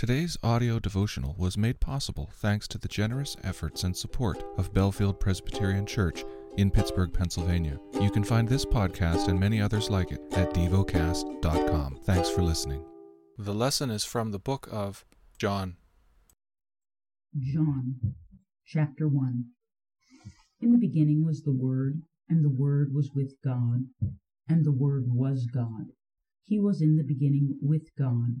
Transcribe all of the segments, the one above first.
Today's audio devotional was made possible thanks to the generous efforts and support of Bellefield Presbyterian Church in Pittsburgh, Pennsylvania. You can find this podcast and many others like it at devocast.com. Thanks for listening. The lesson is from the book of John. John chapter 1 In the beginning was the Word, and the Word was with God, and the Word was God. He was in the beginning with God.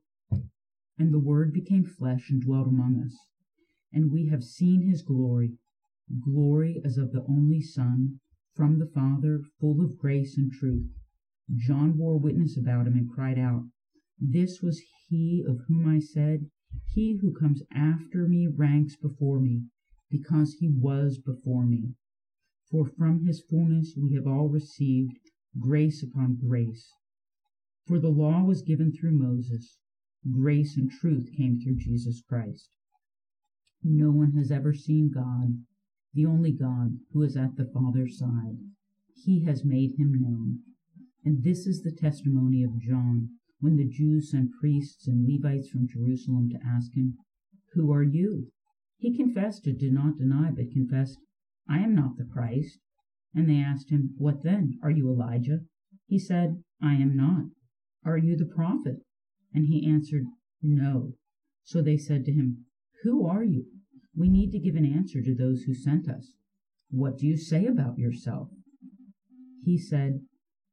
And the Word became flesh and dwelt among us. And we have seen his glory, glory as of the only Son, from the Father, full of grace and truth. John bore witness about him and cried out, This was he of whom I said, He who comes after me ranks before me, because he was before me. For from his fullness we have all received grace upon grace. For the law was given through Moses grace and truth came through Jesus Christ. No one has ever seen God, the only God who is at the Father's side. He has made him known. And this is the testimony of John when the Jews sent priests and Levites from Jerusalem to ask him, Who are you? He confessed and did not deny, but confessed, I am not the Christ. And they asked him, What then? Are you Elijah? He said, I am not. Are you the prophet? And he answered, No. So they said to him, Who are you? We need to give an answer to those who sent us. What do you say about yourself? He said,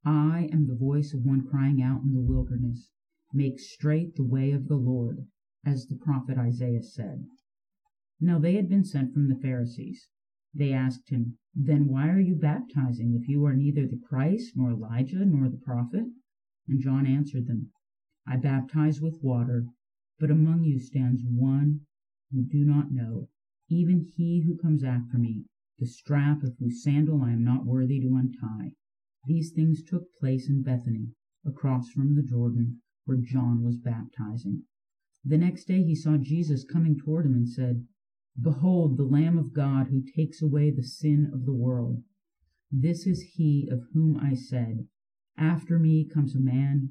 I am the voice of one crying out in the wilderness, Make straight the way of the Lord, as the prophet Isaiah said. Now they had been sent from the Pharisees. They asked him, Then why are you baptizing if you are neither the Christ, nor Elijah, nor the prophet? And John answered them, I baptize with water, but among you stands one who do not know, even he who comes after me, the strap of whose sandal I am not worthy to untie. These things took place in Bethany, across from the Jordan, where John was baptizing. The next day he saw Jesus coming toward him and said, Behold the Lamb of God who takes away the sin of the world. This is he of whom I said, After me comes a man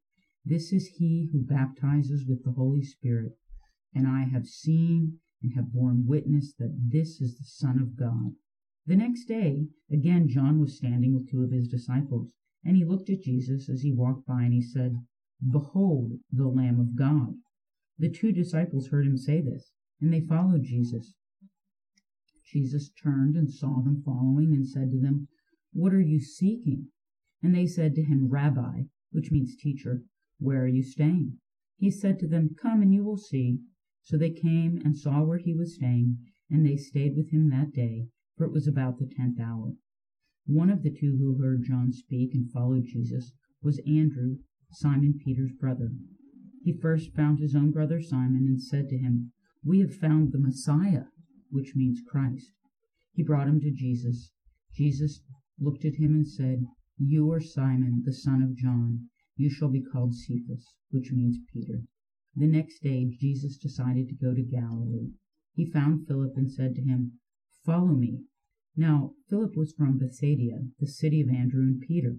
this is he who baptizes with the Holy Spirit, and I have seen and have borne witness that this is the Son of God. The next day, again John was standing with two of his disciples, and he looked at Jesus as he walked by, and he said, Behold the Lamb of God. The two disciples heard him say this, and they followed Jesus. Jesus turned and saw them following, and said to them, What are you seeking? And they said to him, Rabbi, which means teacher, where are you staying? He said to them, Come and you will see. So they came and saw where he was staying, and they stayed with him that day, for it was about the tenth hour. One of the two who heard John speak and followed Jesus was Andrew, Simon Peter's brother. He first found his own brother Simon and said to him, We have found the Messiah, which means Christ. He brought him to Jesus. Jesus looked at him and said, You are Simon, the son of John. You shall be called Cephas, which means Peter. The next day Jesus decided to go to Galilee. He found Philip and said to him, Follow me. Now Philip was from Bethsaida, the city of Andrew and Peter.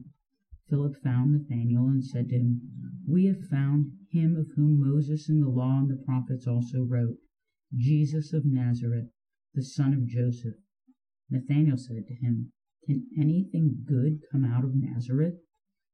Philip found Nathanael and said to him, We have found him of whom Moses in the law and the prophets also wrote, Jesus of Nazareth, the son of Joseph. Nathanael said to him, Can anything good come out of Nazareth?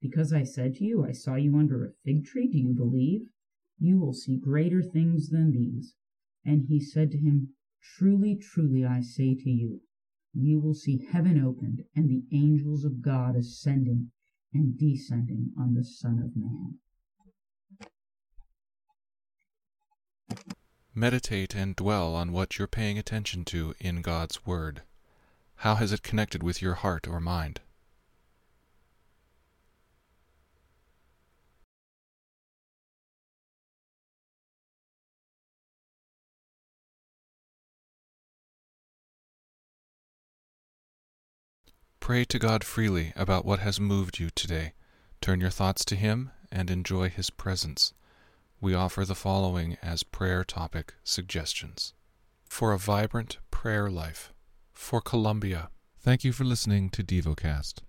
Because I said to you, I saw you under a fig tree, do you believe? You will see greater things than these. And he said to him, Truly, truly, I say to you, you will see heaven opened and the angels of God ascending and descending on the Son of Man. Meditate and dwell on what you're paying attention to in God's Word. How has it connected with your heart or mind? Pray to God freely about what has moved you today. Turn your thoughts to Him and enjoy His presence. We offer the following as prayer topic suggestions for a vibrant prayer life. For Colombia. Thank you for listening to DevoCast.